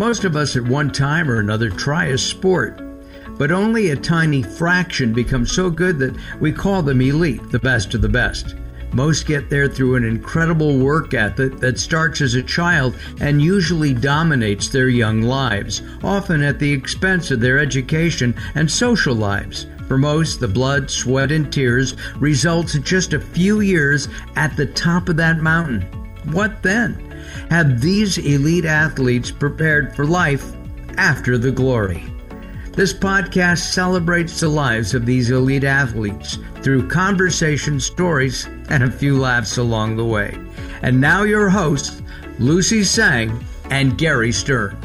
Most of us at one time or another try a sport, but only a tiny fraction become so good that we call them elite, the best of the best. Most get there through an incredible work ethic that starts as a child and usually dominates their young lives, often at the expense of their education and social lives. For most, the blood, sweat, and tears results in just a few years at the top of that mountain. What then? Have these elite athletes prepared for life after the glory? This podcast celebrates the lives of these elite athletes through conversation, stories, and a few laughs along the way. And now, your hosts, Lucy Tseng and Gary Stern.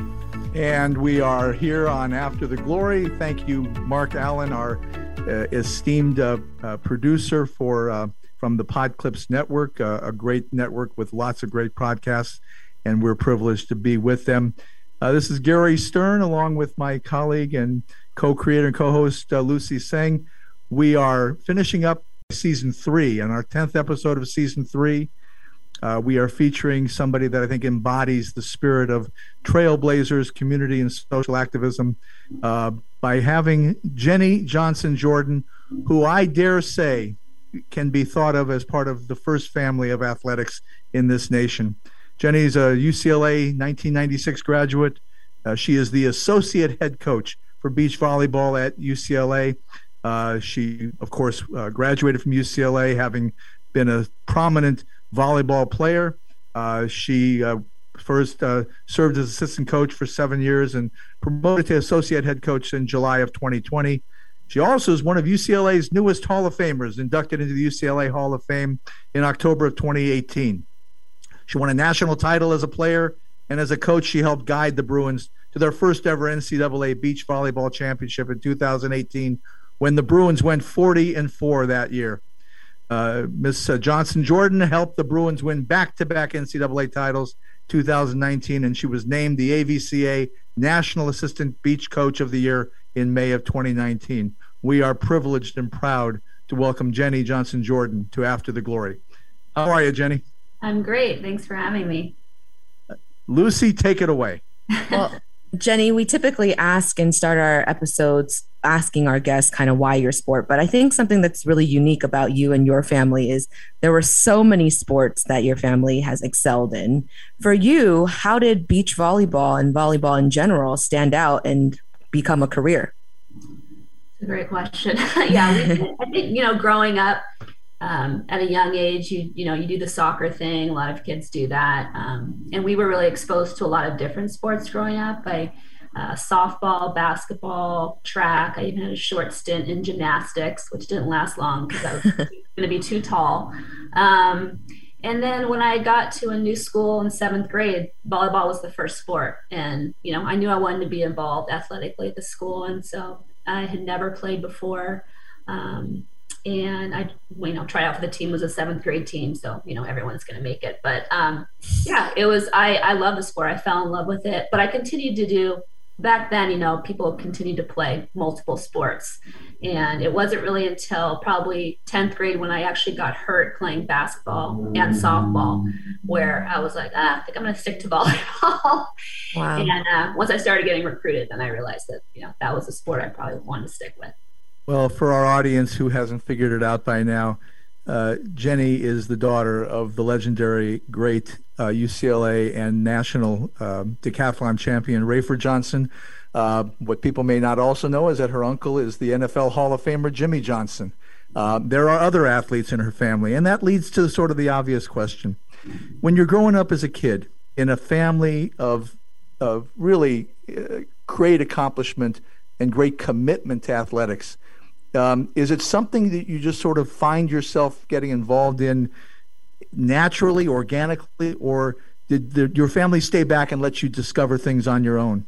And we are here on After the Glory. Thank you, Mark Allen, our uh, esteemed uh, uh, producer for uh, from the Podclips Network, uh, a great network with lots of great podcasts, and we're privileged to be with them. Uh, this is Gary Stern, along with my colleague and co-creator and co-host Lucy Tseng. We are finishing up season three, and our tenth episode of season three. Uh, we are featuring somebody that I think embodies the spirit of trailblazers, community, and social activism uh, by having Jenny Johnson Jordan, who I dare say can be thought of as part of the first family of athletics in this nation. Jenny's a UCLA 1996 graduate. Uh, she is the associate head coach for beach volleyball at UCLA. Uh, she, of course, uh, graduated from UCLA, having been a prominent volleyball player. Uh, she uh, first uh, served as assistant coach for seven years and promoted to associate head coach in July of 2020. She also is one of UCLA's newest Hall of Famers, inducted into the UCLA Hall of Fame in October of 2018. She won a national title as a player, and as a coach, she helped guide the Bruins to their first ever NCAA beach volleyball championship in 2018 when the Bruins went 40 and 4 that year. Uh, Miss uh, Johnson Jordan helped the Bruins win back to back NCAA titles 2019, and she was named the AVCA National Assistant Beach Coach of the Year in May of 2019. We are privileged and proud to welcome Jenny Johnson Jordan to After the Glory. How are you, Jenny? I'm great. Thanks for having me. Lucy, take it away. well, Jenny, we typically ask and start our episodes asking our guests kind of why your sport. But I think something that's really unique about you and your family is there were so many sports that your family has excelled in. For you, how did beach volleyball and volleyball in general stand out and become a career? It's a great question. yeah, we, I think you know, growing up um, at a young age, you you know, you do the soccer thing. A lot of kids do that, um, and we were really exposed to a lot of different sports growing up. I uh, softball, basketball, track. I even had a short stint in gymnastics, which didn't last long because I was going to be too tall. Um, and then when I got to a new school in seventh grade, volleyball was the first sport. And, you know, I knew I wanted to be involved athletically at the school. And so I had never played before. Um, and I, you know, try out for the team was a seventh grade team, so you know everyone's going to make it. But um, yeah, it was. I I love the sport. I fell in love with it, but I continued to do back then, you know, people continued to play multiple sports. And it wasn't really until probably 10th grade when I actually got hurt playing basketball and softball, where I was like, ah, I think I'm going to stick to volleyball. Wow. and uh, once I started getting recruited, then I realized that, you know, that was a sport I probably wanted to stick with. Well, for our audience who hasn't figured it out by now, uh, Jenny is the daughter of the legendary great uh, UCLA and national uh, decathlon champion Rafer Johnson. Uh, what people may not also know is that her uncle is the NFL Hall of Famer Jimmy Johnson. Uh, there are other athletes in her family, and that leads to sort of the obvious question: When you're growing up as a kid in a family of of really uh, great accomplishment and great commitment to athletics um, is it something that you just sort of find yourself getting involved in naturally, organically, or did the, your family stay back and let you discover things on your own?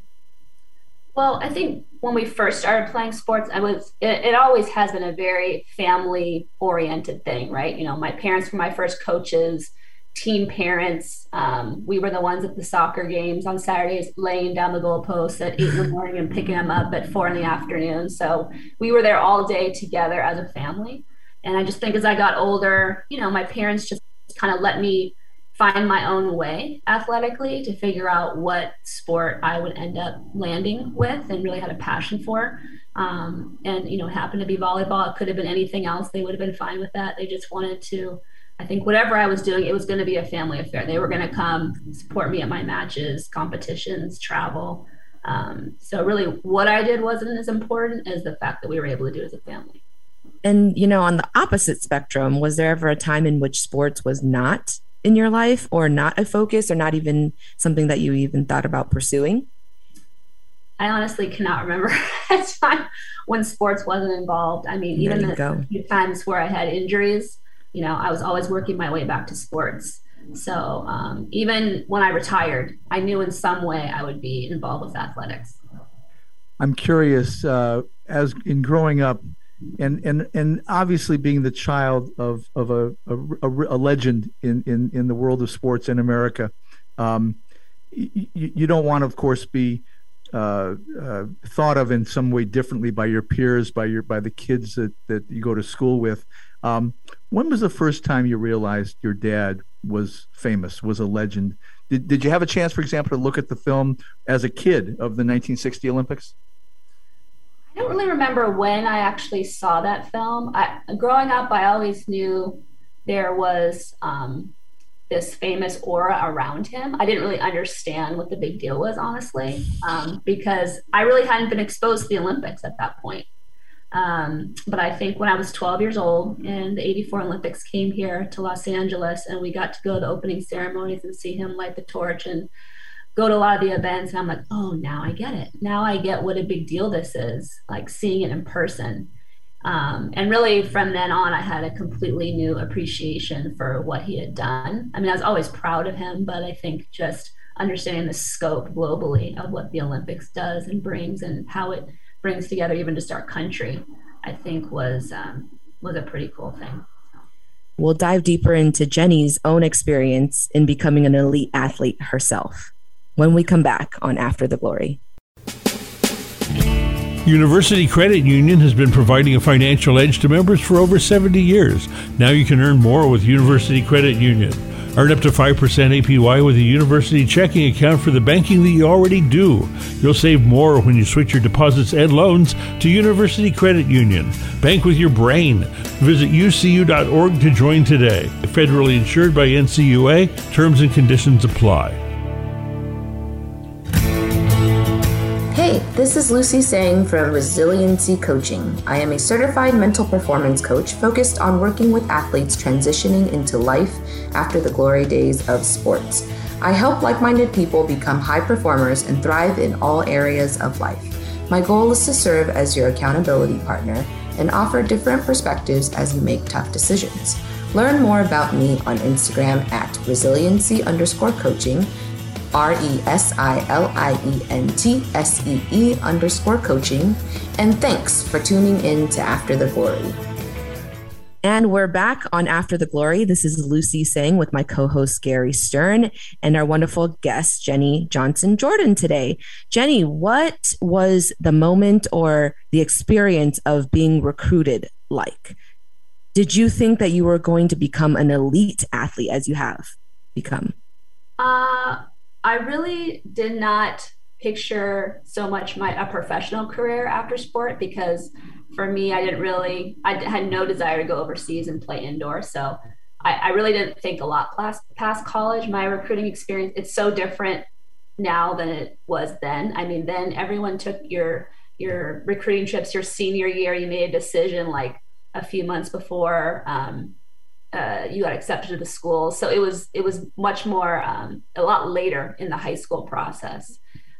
Well, I think when we first started playing sports, I was it, it always has been a very family oriented thing, right? You know, my parents were my first coaches team parents. Um, we were the ones at the soccer games on Saturdays, laying down the goalposts at eight in the morning and picking them up at four in the afternoon. So we were there all day together as a family. And I just think as I got older, you know, my parents just kind of let me find my own way athletically to figure out what sport I would end up landing with and really had a passion for. Um, and, you know, happened to be volleyball. It could have been anything else. They would have been fine with that. They just wanted to, I think, whatever I was doing, it was going to be a family affair. They were going to come support me at my matches, competitions, travel. Um, so, really, what I did wasn't as important as the fact that we were able to do it as a family. And, you know, on the opposite spectrum, was there ever a time in which sports was not in your life or not a focus or not even something that you even thought about pursuing? I honestly cannot remember a time when sports wasn't involved. I mean, even the few times where I had injuries, you know, I was always working my way back to sports. So um, even when I retired, I knew in some way I would be involved with athletics. I'm curious, uh, as in growing up, and and and obviously being the child of of a a, a legend in, in in the world of sports in America, um, you, you don't want of course, be uh, uh, thought of in some way differently by your peers, by your by the kids that that you go to school with. Um, when was the first time you realized your dad was famous, was a legend? Did, did you have a chance, for example, to look at the film as a kid of the 1960 Olympics? I don't really remember when I actually saw that film. I, growing up, I always knew there was um, this famous aura around him. I didn't really understand what the big deal was, honestly, um, because I really hadn't been exposed to the Olympics at that point. Um, but I think when I was 12 years old and the 84 Olympics came here to Los Angeles and we got to go to the opening ceremonies and see him light the torch and go to a lot of the events and I'm like, oh, now I get it. Now I get what a big deal this is, like seeing it in person. Um, and really, from then on, I had a completely new appreciation for what he had done. I mean, I was always proud of him, but I think just understanding the scope globally of what the Olympics does and brings and how it brings together even just our country, I think was um, was a pretty cool thing. We'll dive deeper into Jenny's own experience in becoming an elite athlete herself when we come back on After the Glory. University Credit Union has been providing a financial edge to members for over 70 years. Now you can earn more with University Credit Union. Earn up to 5% APY with a university checking account for the banking that you already do. You'll save more when you switch your deposits and loans to University Credit Union. Bank with your brain. Visit ucu.org to join today. Federally insured by NCUA. Terms and conditions apply. This is Lucy Tseng from Resiliency Coaching. I am a certified mental performance coach focused on working with athletes transitioning into life after the glory days of sports. I help like minded people become high performers and thrive in all areas of life. My goal is to serve as your accountability partner and offer different perspectives as you make tough decisions. Learn more about me on Instagram at resiliency underscore coaching R E S I L I E N T S E E underscore coaching. And thanks for tuning in to After the Glory. And we're back on After the Glory. This is Lucy Tseng with my co host Gary Stern and our wonderful guest, Jenny Johnson Jordan, today. Jenny, what was the moment or the experience of being recruited like? Did you think that you were going to become an elite athlete as you have become? Uh, I really did not picture so much my a professional career after sport because for me, I didn't really, I had no desire to go overseas and play indoor. So I, I really didn't think a lot past, past college. My recruiting experience, it's so different now than it was then. I mean, then everyone took your your recruiting trips your senior year. You made a decision like a few months before. Um, uh, you got accepted to the school. So it was it was much more um, a lot later in the high school process.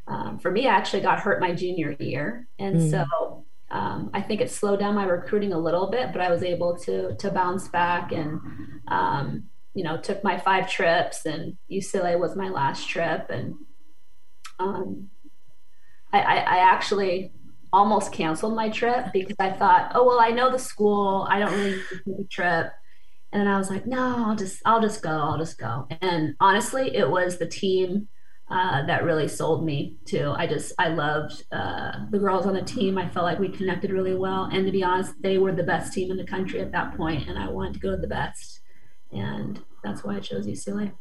Um, for me, I actually got hurt my junior year, and mm. so um, I think it slowed down my recruiting a little bit. But I was able to to bounce back and um, you know took my five trips, and UCLA was my last trip, and um, I, I, I actually almost canceled my trip because I thought, oh well, I know the school, I don't really need to take a trip and then I was like, no, I'll just, I'll just go, I'll just go. And honestly, it was the team uh, that really sold me too. I just, I loved uh, the girls on the team. I felt like we connected really well. And to be honest, they were the best team in the country at that point, and I wanted to go to the best. And that's why I chose UCLA.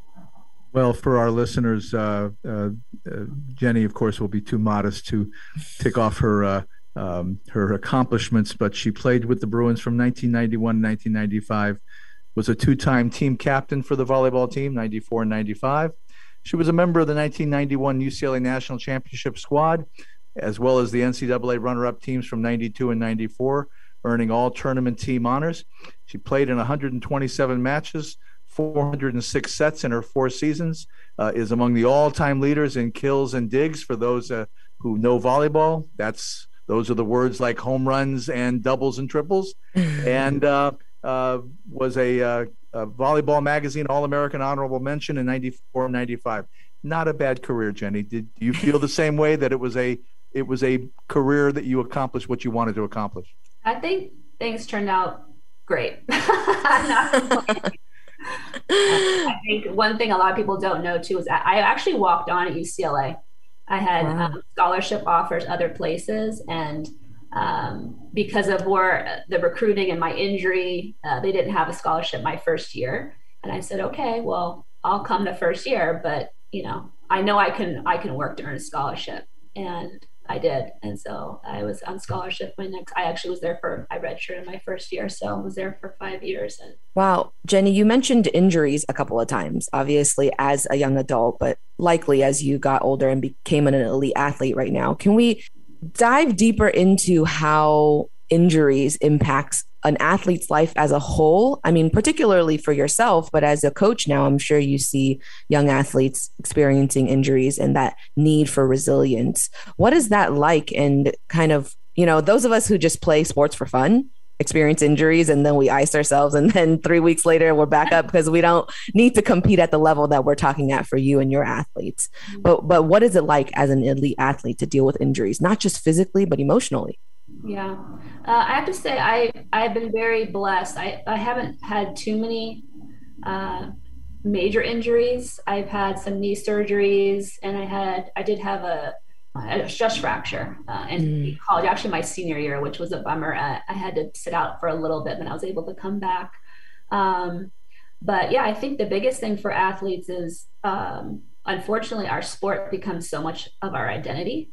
Well, for our listeners, uh, uh, uh, Jenny, of course, will be too modest to take off her uh, um, her accomplishments, but she played with the Bruins from 1991 1995, was a two-time team captain for the volleyball team, 94 and 95. She was a member of the 1991 UCLA National Championship squad, as well as the NCAA runner-up teams from 92 and 94, earning all tournament team honors. She played in 127 matches 406 sets in her four seasons, uh, is among the all-time leaders in kills and digs. For those uh, who know volleyball, that's those are the words like home runs and doubles and triples, and uh, uh was a, uh, a, volleyball magazine All-American honorable mention in '94 '95. Not a bad career, Jenny. Did you feel the same way that it was a it was a career that you accomplished what you wanted to accomplish? I think things turned out great. I think one thing a lot of people don't know too is I actually walked on at UCLA. I had wow. um, scholarship offers other places, and um, because of where the recruiting and my injury, uh, they didn't have a scholarship my first year. And I said, okay, well, I'll come the first year, but you know, I know I can I can work to earn a scholarship, and I did. And so I was on scholarship my next, I actually was there for, I redshirted my first year. So I was there for five years. And wow. Jenny, you mentioned injuries a couple of times, obviously as a young adult, but likely as you got older and became an elite athlete right now. Can we dive deeper into how injuries impacts an athlete's life as a whole? I mean, particularly for yourself, but as a coach now, I'm sure you see young athletes experiencing injuries and that need for resilience. What is that like? And kind of, you know, those of us who just play sports for fun experience injuries and then we ice ourselves. And then three weeks later we're back up because we don't need to compete at the level that we're talking at for you and your athletes. But but what is it like as an elite athlete to deal with injuries not just physically but emotionally? Yeah, uh, I have to say I I've been very blessed. I I haven't had too many uh, major injuries. I've had some knee surgeries, and I had I did have a, a stress fracture uh, in mm. college. Actually, my senior year, which was a bummer. I, I, had to sit out for a little bit, and I was able to come back. Um, but yeah, I think the biggest thing for athletes is um, unfortunately our sport becomes so much of our identity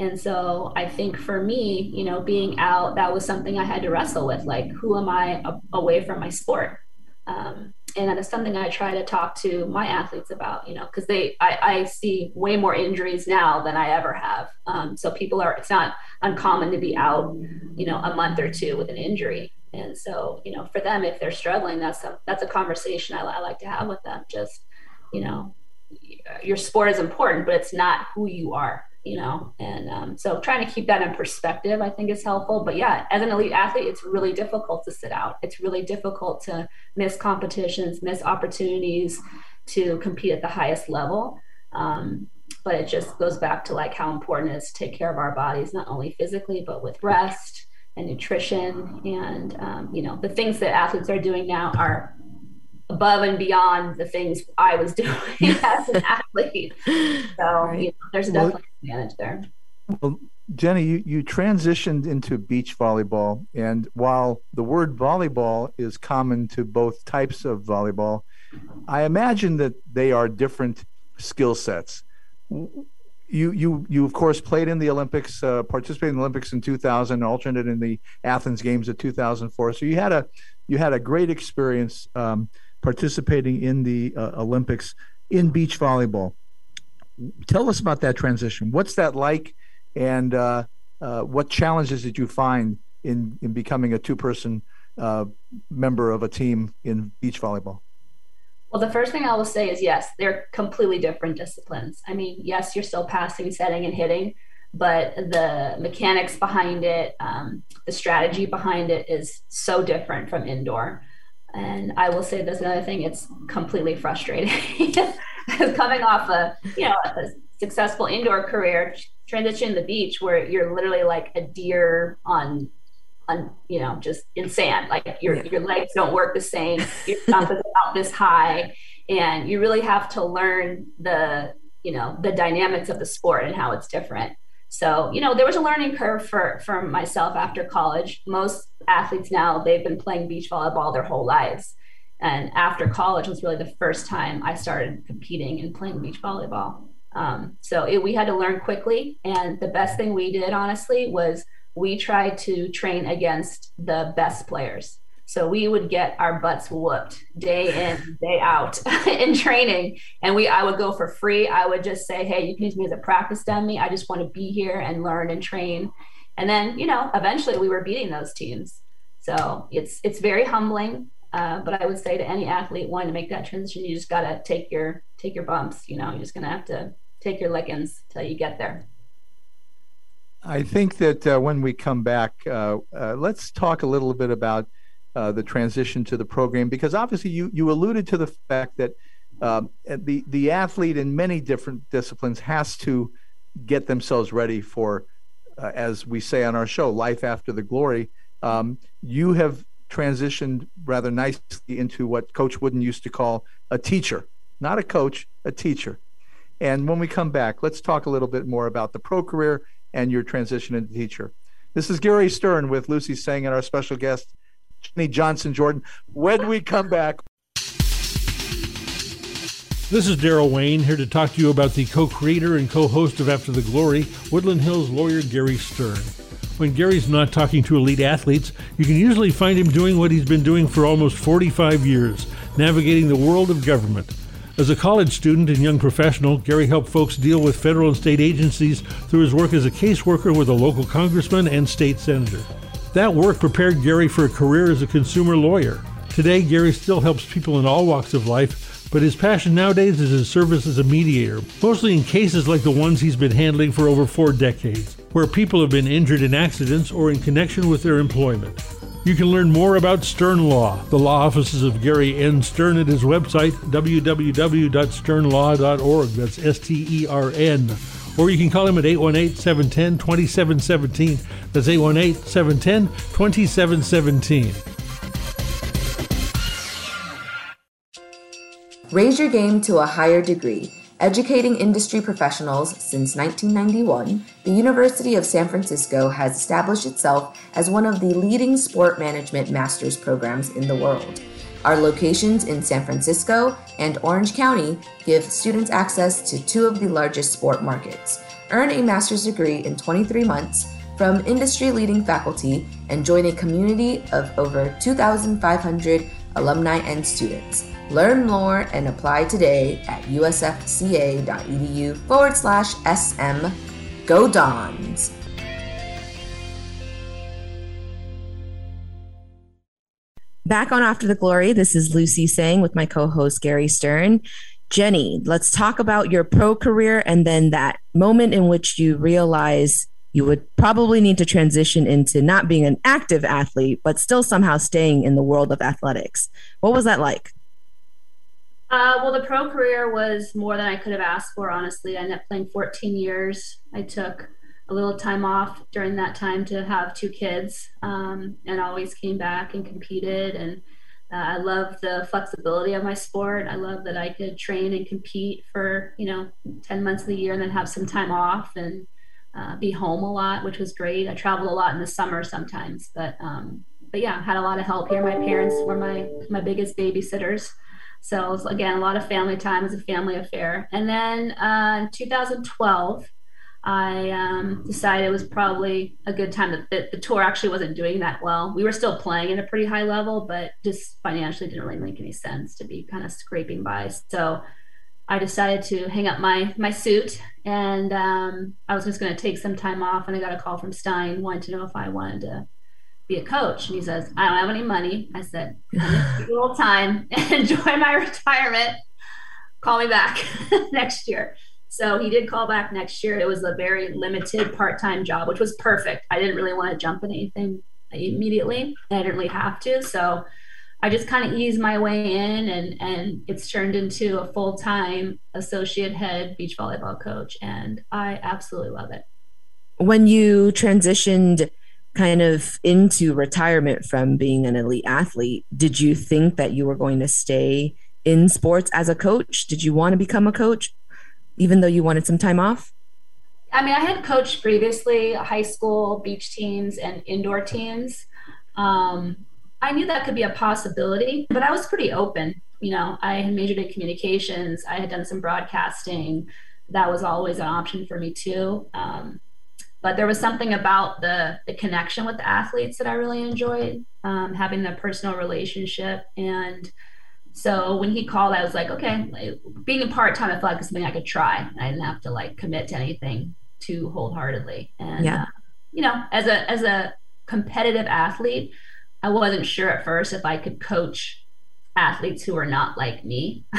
and so I think for me, you know, being out, that was something I had to wrestle with. Like, who am I a- away from my sport? Um, and that is something I try to talk to my athletes about, you know, because they, I, I, see way more injuries now than I ever have. Um, so people are, it's not uncommon to be out, you know, a month or two with an injury. And so, you know, for them, if they're struggling, that's a, that's a conversation I, I like to have with them. Just, you know, your sport is important, but it's not who you are you know and um, so trying to keep that in perspective i think is helpful. But yeah as an elite athlete it's really difficult to sit out. It's really difficult to miss competitions miss opportunities to compete at the highest level. Um, but it just goes back to like how important it is to take care of our bodies not only physically but with rest and nutrition and um, you know the things that athletes are doing now are above and beyond the things I was doing as an athlete. So right. you know, there's definitely well, advantage there. Well, Jenny, you, you transitioned into beach volleyball. And while the word volleyball is common to both types of volleyball, I imagine that they are different skill sets. You, you, you of course played in the Olympics, uh, participated in the Olympics in 2000, alternate in the Athens Games of 2004. So you had a, you had a great experience um, participating in the uh, Olympics in beach volleyball. Tell us about that transition. What's that like, and uh, uh, what challenges did you find in in becoming a two person uh, member of a team in beach volleyball? Well, the first thing I will say is yes, they're completely different disciplines. I mean, yes, you're still passing, setting, and hitting, but the mechanics behind it, um, the strategy behind it is so different from indoor. And I will say this another thing, it's completely frustrating. Coming off a, you know, a successful indoor career, transition to the beach where you're literally like a deer on on you know just in sand like your yeah. your legs don't work the same your jump is about this high and you really have to learn the you know the dynamics of the sport and how it's different so, you know, there was a learning curve for for myself after college. Most athletes now they've been playing beach volleyball their whole lives. And after college was really the first time I started competing and playing beach volleyball. Um, so it, we had to learn quickly. And the best thing we did, honestly, was we tried to train against the best players. So we would get our butts whooped day in, day out in training. And we I would go for free. I would just say, hey, you can use me as a practice dummy. I just want to be here and learn and train. And then, you know, eventually we were beating those teams. So it's it's very humbling. Uh, but I would say to any athlete wanting to make that transition, you just gotta take your take your bumps. You know, you're just gonna have to take your lickings till you get there. I think that uh, when we come back, uh, uh let's talk a little bit about uh, the transition to the program because obviously you you alluded to the fact that um, the the athlete in many different disciplines has to get themselves ready for, uh, as we say on our show, life after the glory. Um, you have transitioned rather nicely into what Coach Wooden used to call a teacher, not a coach, a teacher. And when we come back, let's talk a little bit more about the pro career and your transition into teacher. This is Gary Stern with Lucy Tseng and our special guest, Jenny Johnson Jordan. When we come back, this is Daryl Wayne here to talk to you about the co creator and co host of After the Glory, Woodland Hills lawyer Gary Stern. When Gary's not talking to elite athletes, you can usually find him doing what he's been doing for almost 45 years navigating the world of government. As a college student and young professional, Gary helped folks deal with federal and state agencies through his work as a caseworker with a local congressman and state senator. That work prepared Gary for a career as a consumer lawyer. Today, Gary still helps people in all walks of life, but his passion nowadays is his service as a mediator, mostly in cases like the ones he's been handling for over four decades, where people have been injured in accidents or in connection with their employment. You can learn more about Stern Law, the law offices of Gary N. Stern at his website, www.sternlaw.org. That's S T E R N or you can call him at 818 710 2717. That's 818 710 2717. Raise your game to a higher degree. Educating industry professionals since 1991, the University of San Francisco has established itself as one of the leading sport management master's programs in the world. Our locations in San Francisco and Orange County give students access to two of the largest sport markets. Earn a master's degree in 23 months from industry leading faculty and join a community of over 2,500 alumni and students. Learn more and apply today at usfca.edu forward slash SM. Go Dons! Back on After the Glory, this is Lucy Tseng with my co host Gary Stern. Jenny, let's talk about your pro career and then that moment in which you realize you would probably need to transition into not being an active athlete, but still somehow staying in the world of athletics. What was that like? Uh, well, the pro career was more than I could have asked for, honestly. I ended up playing 14 years. I took a little time off during that time to have two kids um, and always came back and competed. And uh, i love the flexibility of my sport. I love that i could train and compete for you know 10 months of the year and then have some time off and uh, be home a lot which was great. I traveled a lot in the summer sometimes but um, but yeah had a lot of help here. My parents were my my biggest babysitters. So again a lot of family time as a family affair. And then uh, in 2012 I um, decided it was probably a good time. That the, the, tour actually wasn't doing that well. We were still playing at a pretty high level, but just financially didn't really make any sense to be kind of scraping by. So I decided to hang up my my suit, and um, I was just going to take some time off. And I got a call from Stein, wanted to know if I wanted to be a coach. And he says, "I don't have any money." I said, "A little time, enjoy my retirement. Call me back next year." So he did call back next year. It was a very limited part time job, which was perfect. I didn't really want to jump in anything immediately. I didn't really have to. So I just kind of eased my way in and and it's turned into a full-time associate head beach volleyball coach and I absolutely love it. When you transitioned kind of into retirement from being an elite athlete, did you think that you were going to stay in sports as a coach? Did you want to become a coach? Even though you wanted some time off? I mean, I had coached previously high school beach teams and indoor teams. Um, I knew that could be a possibility, but I was pretty open. You know, I had majored in communications, I had done some broadcasting. That was always an option for me too. Um, but there was something about the the connection with the athletes that I really enjoyed, um, having the personal relationship. And so when he called, I was like, okay, being a part time, I felt like something I could try. I didn't have to like commit to anything too wholeheartedly. And yeah. uh, you know, as a as a competitive athlete, I wasn't sure at first if I could coach athletes who were not like me.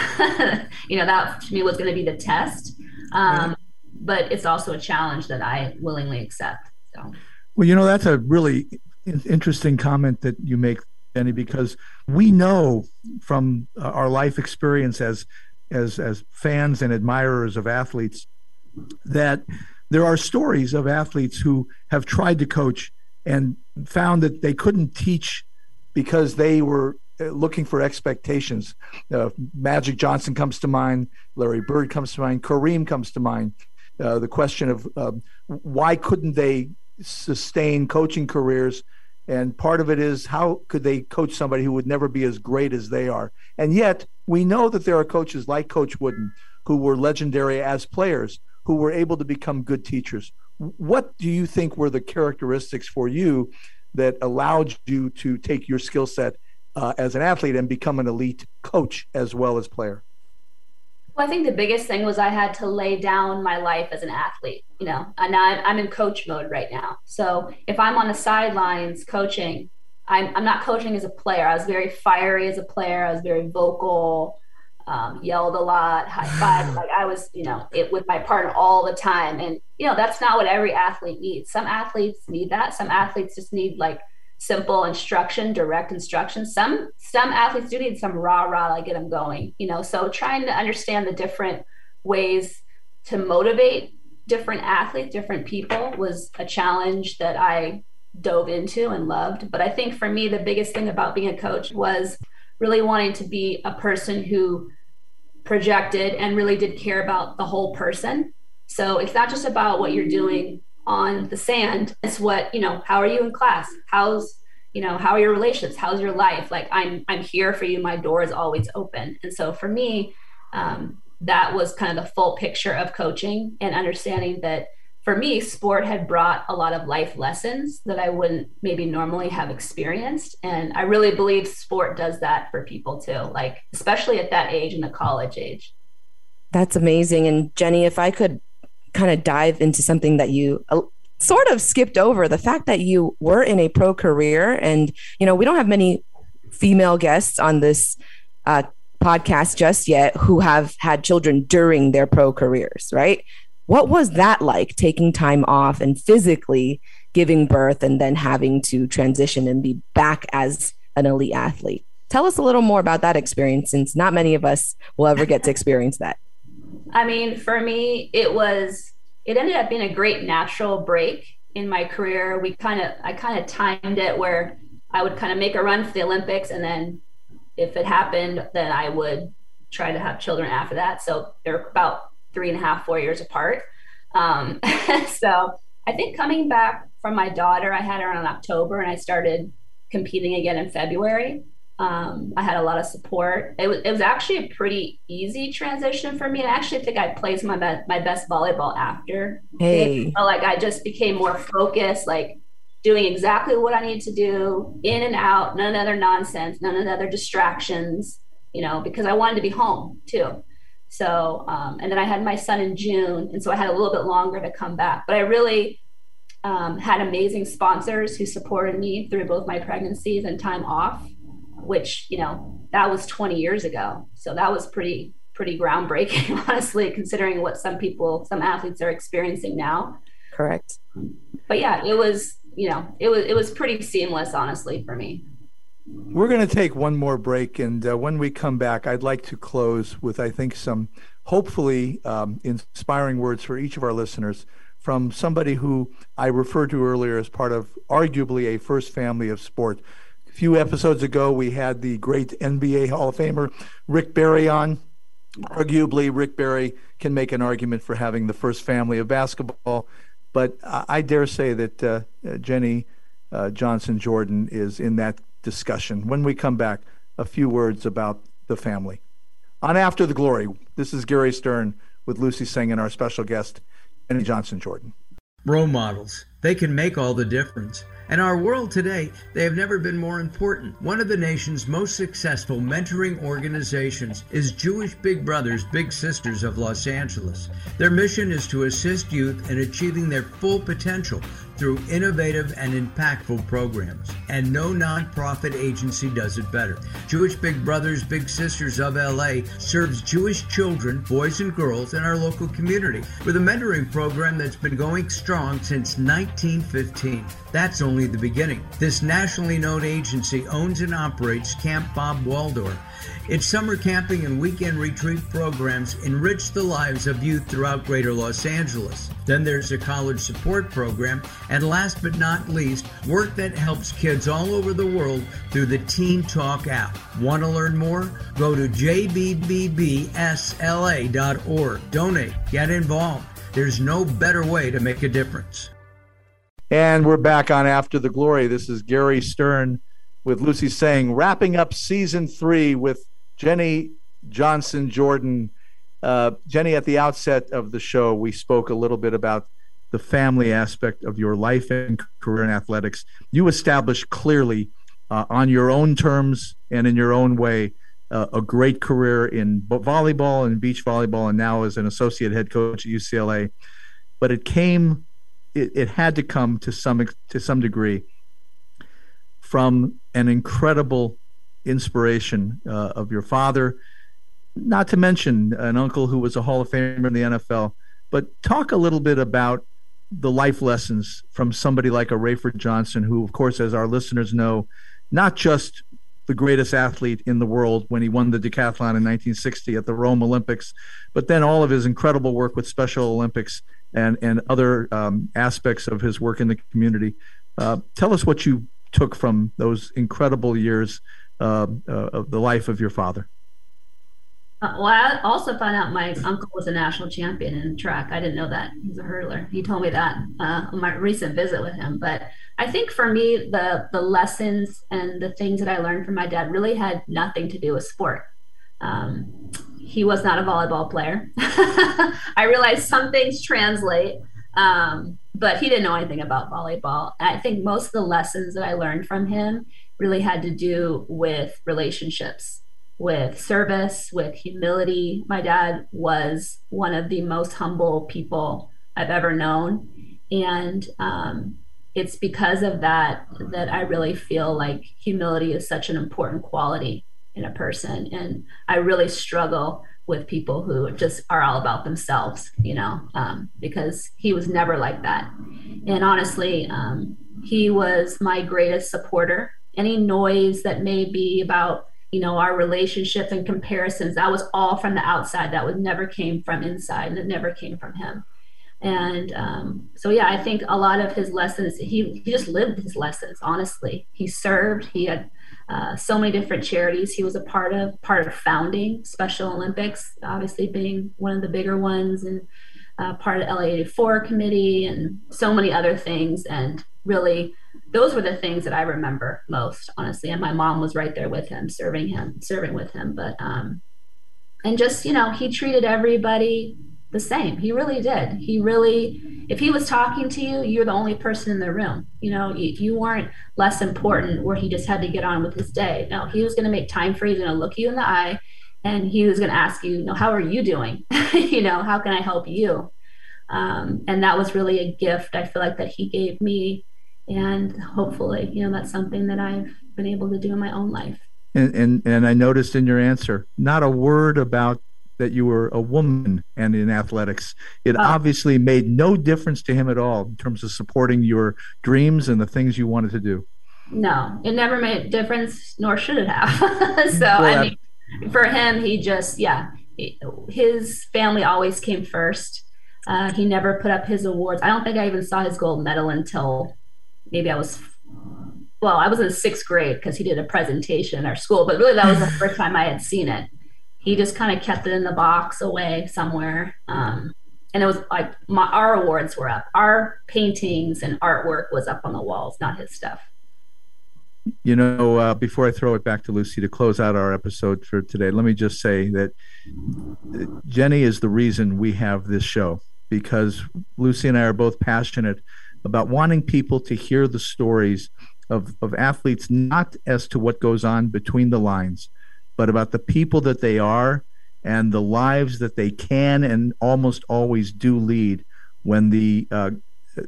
you know, that to me was going to be the test. Um, but it's also a challenge that I willingly accept. So. Well, you know, that's a really interesting comment that you make, Because we know from uh, our life experience as as as fans and admirers of athletes that there are stories of athletes who have tried to coach and found that they couldn't teach because they were uh, looking for expectations. Uh, Magic Johnson comes to mind, Larry Bird comes to mind, Kareem comes to mind. Uh, the question of uh, why couldn't they sustain coaching careers? And part of it is how could they coach somebody who would never be as great as they are? And yet, we know that there are coaches like Coach Wooden who were legendary as players who were able to become good teachers. What do you think were the characteristics for you that allowed you to take your skill set uh, as an athlete and become an elite coach as well as player? Well, I think the biggest thing was I had to lay down my life as an athlete, you know, and I'm, I'm in coach mode right now. So if I'm on the sidelines coaching, I'm, I'm not coaching as a player. I was very fiery as a player. I was very vocal um, yelled a lot, high five. like I was, you know, it with my partner all the time. And, you know, that's not what every athlete needs. Some athletes need that. Some athletes just need like simple instruction, direct instruction. Some, some athletes do need some rah rah, like get them going, you know. So trying to understand the different ways to motivate different athletes, different people was a challenge that I dove into and loved. But I think for me, the biggest thing about being a coach was really wanting to be a person who projected and really did care about the whole person. So it's not just about what you're doing on the sand. It's what, you know, how are you in class? How's, you know, how are your relationships? How's your life? Like I'm I'm here for you. My door is always open. And so for me, um, that was kind of the full picture of coaching and understanding that for me, sport had brought a lot of life lessons that I wouldn't maybe normally have experienced. And I really believe sport does that for people too, like, especially at that age in the college age. That's amazing. And Jenny, if I could kind of dive into something that you uh, sort of skipped over the fact that you were in a pro career. And, you know, we don't have many female guests on this uh, podcast just yet who have had children during their pro careers, right? What was that like taking time off and physically giving birth and then having to transition and be back as an elite athlete? Tell us a little more about that experience since not many of us will ever get to experience that. I mean, for me, it was, it ended up being a great natural break in my career. We kind of, I kind of timed it where I would kind of make a run for the Olympics and then if it happened, then I would try to have children after that. So they're about three and a half, four years apart. Um, so I think coming back from my daughter, I had her in October and I started competing again in February. Um, I had a lot of support. It was, it was actually a pretty easy transition for me. I actually think I played my be- my best volleyball after. Hey, like I just became more focused, like doing exactly what I needed to do, in and out, none of other nonsense, none other distractions. You know, because I wanted to be home too. So, um, and then I had my son in June, and so I had a little bit longer to come back. But I really um, had amazing sponsors who supported me through both my pregnancies and time off, which you know that was 20 years ago. So that was pretty pretty groundbreaking, honestly, considering what some people, some athletes are experiencing now. Correct. But yeah, it was you know it was it was pretty seamless, honestly, for me. We're going to take one more break, and uh, when we come back, I'd like to close with, I think, some hopefully um, inspiring words for each of our listeners from somebody who I referred to earlier as part of arguably a first family of sport. A few episodes ago, we had the great NBA Hall of Famer Rick Barry on. Arguably, Rick Barry can make an argument for having the first family of basketball, but I, dare say that uh, Jenny uh, Johnson Jordan is in that discussion. When we come back, a few words about the family. On After the Glory, this is Gary Stern with Lucy Tseng and our special guest, Jenny Johnson Jordan. Role models. They can make all the difference. In our world today, they have never been more important. One of the nation's most successful mentoring organizations is Jewish Big Brothers Big Sisters of Los Angeles. Their mission is to assist youth in achieving their full potential through innovative and impactful programs. And no nonprofit agency does it better. Jewish Big Brothers Big Sisters of LA serves Jewish children, boys and girls in our local community with a mentoring program that's been going strong since 1915. That's only the beginning. This nationally known agency owns and operates Camp Bob Waldorf. Its summer camping and weekend retreat programs enrich the lives of youth throughout greater Los Angeles. Then there's a college support program, and last but not least, work that helps kids all over the world through the Teen Talk app. Want to learn more? Go to jbbbsla.org. Donate, get involved. There's no better way to make a difference. And we're back on After the Glory. This is Gary Stern with Lucy Tseng, wrapping up season three with Jenny Johnson Jordan. Uh, Jenny, at the outset of the show, we spoke a little bit about the family aspect of your life and career in athletics. You established clearly, uh, on your own terms and in your own way, uh, a great career in volleyball and beach volleyball, and now as an associate head coach at UCLA. But it came it, it had to come to some to some degree from an incredible inspiration uh, of your father, not to mention an uncle who was a Hall of Famer in the NFL. But talk a little bit about the life lessons from somebody like a Rafer Johnson, who, of course, as our listeners know, not just the greatest athlete in the world when he won the decathlon in 1960 at the Rome Olympics, but then all of his incredible work with Special Olympics and and other um, aspects of his work in the community. Uh, tell us what you took from those incredible years uh, uh, of the life of your father. Uh, well, I also found out my uncle was a national champion in track. I didn't know that. He's a hurdler. He told me that uh, on my recent visit with him. But I think for me, the the lessons and the things that I learned from my dad really had nothing to do with sport. Um, he was not a volleyball player. I realized some things translate, um, but he didn't know anything about volleyball. I think most of the lessons that I learned from him really had to do with relationships, with service, with humility. My dad was one of the most humble people I've ever known. And um, it's because of that that I really feel like humility is such an important quality in a person. And I really struggle with people who just are all about themselves, you know, um, because he was never like that. And honestly, um, he was my greatest supporter. Any noise that may be about, you know, our relationship and comparisons, that was all from the outside. That was never came from inside and it never came from him. And um, so, yeah, I think a lot of his lessons, he, he just lived his lessons, honestly. He served, he had uh, so many different charities he was a part of, part of founding Special Olympics, obviously being one of the bigger ones, and uh, part of LA 84 committee, and so many other things. And really, those were the things that I remember most, honestly. And my mom was right there with him, serving him, serving with him. But, um, and just, you know, he treated everybody the same. He really did. He really, if he was talking to you, you're the only person in the room. You know, you, you weren't less important where he just had to get on with his day. No, he was going to make time for you, going to look you in the eye, and he was going to ask you, you know, how are you doing? you know, how can I help you? Um, and that was really a gift I feel like that he gave me. And hopefully, you know, that's something that I've been able to do in my own life. And, and, and I noticed in your answer, not a word about that you were a woman and in athletics. It oh. obviously made no difference to him at all in terms of supporting your dreams and the things you wanted to do. No, it never made a difference, nor should it have. so, well, I mean, for him, he just, yeah, his family always came first. Uh, he never put up his awards. I don't think I even saw his gold medal until maybe I was, well, I was in sixth grade because he did a presentation in our school, but really that was the first time I had seen it he just kind of kept it in the box away somewhere. Um, and it was like my, our awards were up, our paintings and artwork was up on the walls, not his stuff. you know, uh, before I throw it back to Lucy to close out our episode for today, let me just say that uh, Jenny is the reason we have this show because Lucy and I are both passionate about wanting people to hear the stories of, of athletes, not as to what goes on between the lines, but about the people that they are and the lives that they can and almost always do lead when the uh,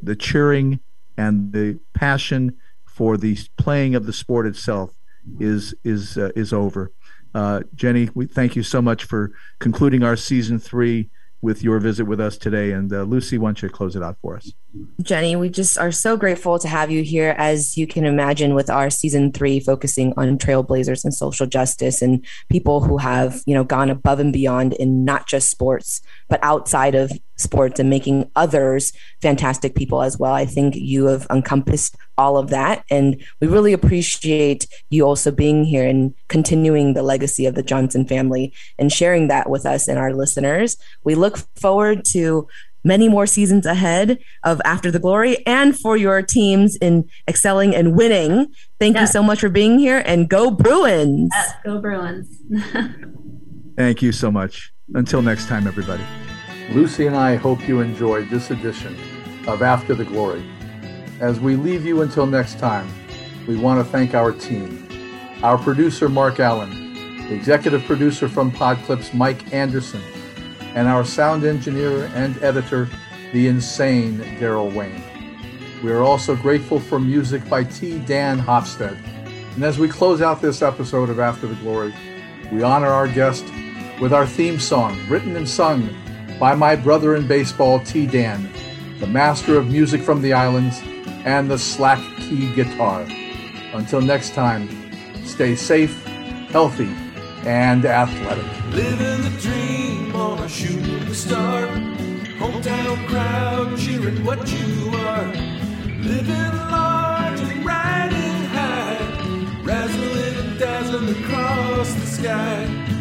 the cheering and the passion for the playing of the sport itself is is uh, is over. Uh, Jenny, we thank you so much for concluding our season three with your visit with us today. And uh, Lucy, why don't you close it out for us? Jenny, we just are so grateful to have you here. As you can imagine, with our season three focusing on trailblazers and social justice and people who have, you know, gone above and beyond in not just sports, but outside of sports and making others fantastic people as well. I think you have encompassed all of that. And we really appreciate you also being here and continuing the legacy of the Johnson family and sharing that with us and our listeners. We look forward to many more seasons ahead of After the Glory and for your teams in excelling and winning. Thank yes. you so much for being here and go Bruins. Yes, go Bruins. Thank you so much. Until next time, everybody. Lucy and I hope you enjoyed this edition of After the Glory. As we leave you until next time, we want to thank our team, our producer, Mark Allen, executive producer from Podclips, Mike Anderson, and our sound engineer and editor, the insane Daryl Wayne. We are also grateful for music by T. Dan Hofstead. And as we close out this episode of After the Glory, we honor our guest with our theme song, written and sung by my brother in baseball, T. Dan, the master of music from the islands and the slack key guitar. Until next time, stay safe, healthy, and athletic. Living the dream on a shooting star. Hometown crowd cheering what you are. Living large and riding high. Razzling and dazzling across the sky.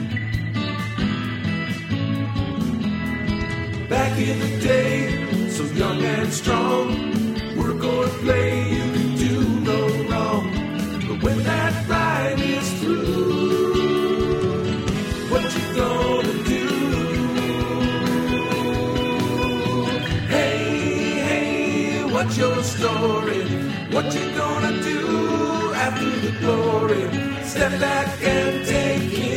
Back in the day, so young and strong, we're gonna play, you can do no wrong. But when that ride is through, what you gonna do? Hey, hey, what's your story? What you gonna do after the glory? Step back and take inventory.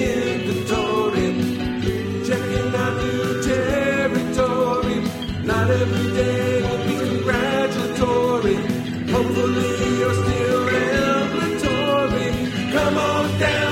Down